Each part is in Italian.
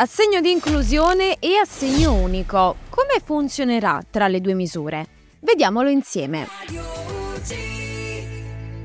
Assegno di inclusione e assegno unico. Come funzionerà tra le due misure? Vediamolo insieme.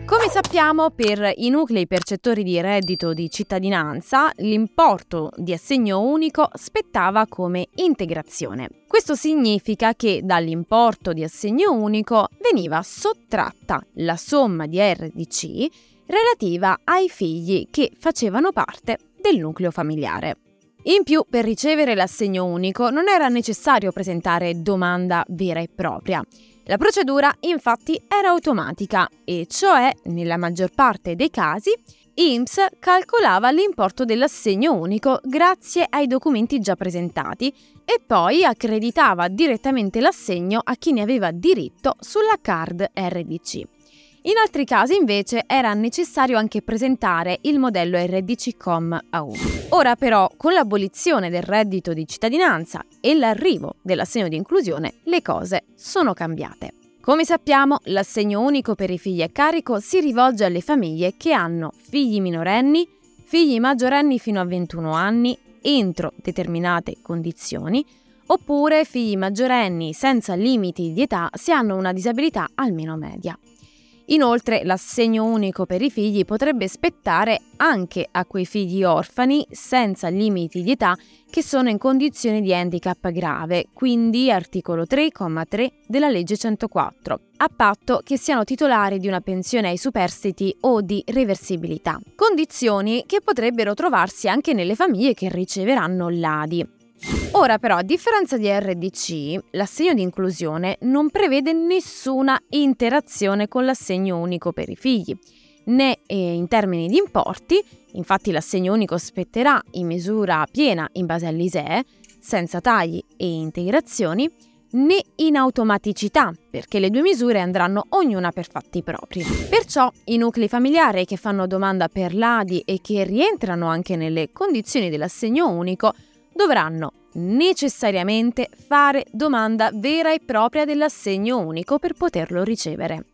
Come sappiamo, per i nuclei percettori di reddito di cittadinanza, l'importo di assegno unico spettava come integrazione. Questo significa che dall'importo di assegno unico veniva sottratta la somma di RDC relativa ai figli che facevano parte del nucleo familiare. In più, per ricevere l'assegno unico non era necessario presentare domanda vera e propria. La procedura infatti era automatica e cioè, nella maggior parte dei casi, IMSS calcolava l'importo dell'assegno unico grazie ai documenti già presentati e poi accreditava direttamente l'assegno a chi ne aveva diritto sulla card RDC. In altri casi invece era necessario anche presentare il modello RDC-COM A1. Ora però, con l'abolizione del reddito di cittadinanza e l'arrivo dell'assegno di inclusione, le cose sono cambiate. Come sappiamo, l'assegno unico per i figli a carico si rivolge alle famiglie che hanno figli minorenni, figli maggiorenni fino a 21 anni, entro determinate condizioni, oppure figli maggiorenni senza limiti di età se hanno una disabilità almeno media. Inoltre l'assegno unico per i figli potrebbe spettare anche a quei figli orfani senza limiti di età che sono in condizioni di handicap grave, quindi articolo 3,3 della legge 104, a patto che siano titolari di una pensione ai superstiti o di reversibilità, condizioni che potrebbero trovarsi anche nelle famiglie che riceveranno l'ADI. Ora però, a differenza di RDC, l'assegno di inclusione non prevede nessuna interazione con l'assegno unico per i figli, né eh, in termini di importi, infatti l'assegno unico spetterà in misura piena in base all'ISEE, senza tagli e integrazioni, né in automaticità, perché le due misure andranno ognuna per fatti propri. Perciò i nuclei familiari che fanno domanda per l'ADI e che rientrano anche nelle condizioni dell'assegno unico dovranno necessariamente fare domanda vera e propria dell'assegno unico per poterlo ricevere.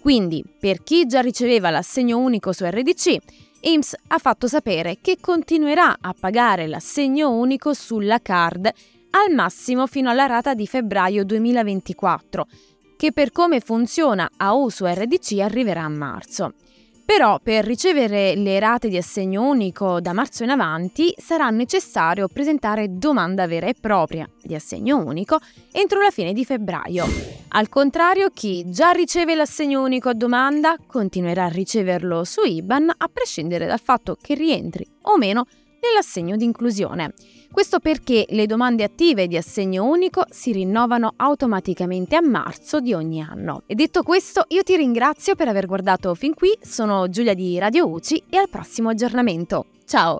Quindi, per chi già riceveva l'assegno unico su RDC, IMSS ha fatto sapere che continuerà a pagare l'assegno unico sulla card al massimo fino alla rata di febbraio 2024, che per come funziona a U su RDC arriverà a marzo. Però per ricevere le rate di assegno unico da marzo in avanti sarà necessario presentare domanda vera e propria di assegno unico entro la fine di febbraio. Al contrario, chi già riceve l'assegno unico a domanda continuerà a riceverlo su IBAN a prescindere dal fatto che rientri o meno nell'assegno di inclusione. Questo perché le domande attive di assegno unico si rinnovano automaticamente a marzo di ogni anno. E detto questo, io ti ringrazio per aver guardato fin qui, sono Giulia di Radio UCI e al prossimo aggiornamento. Ciao!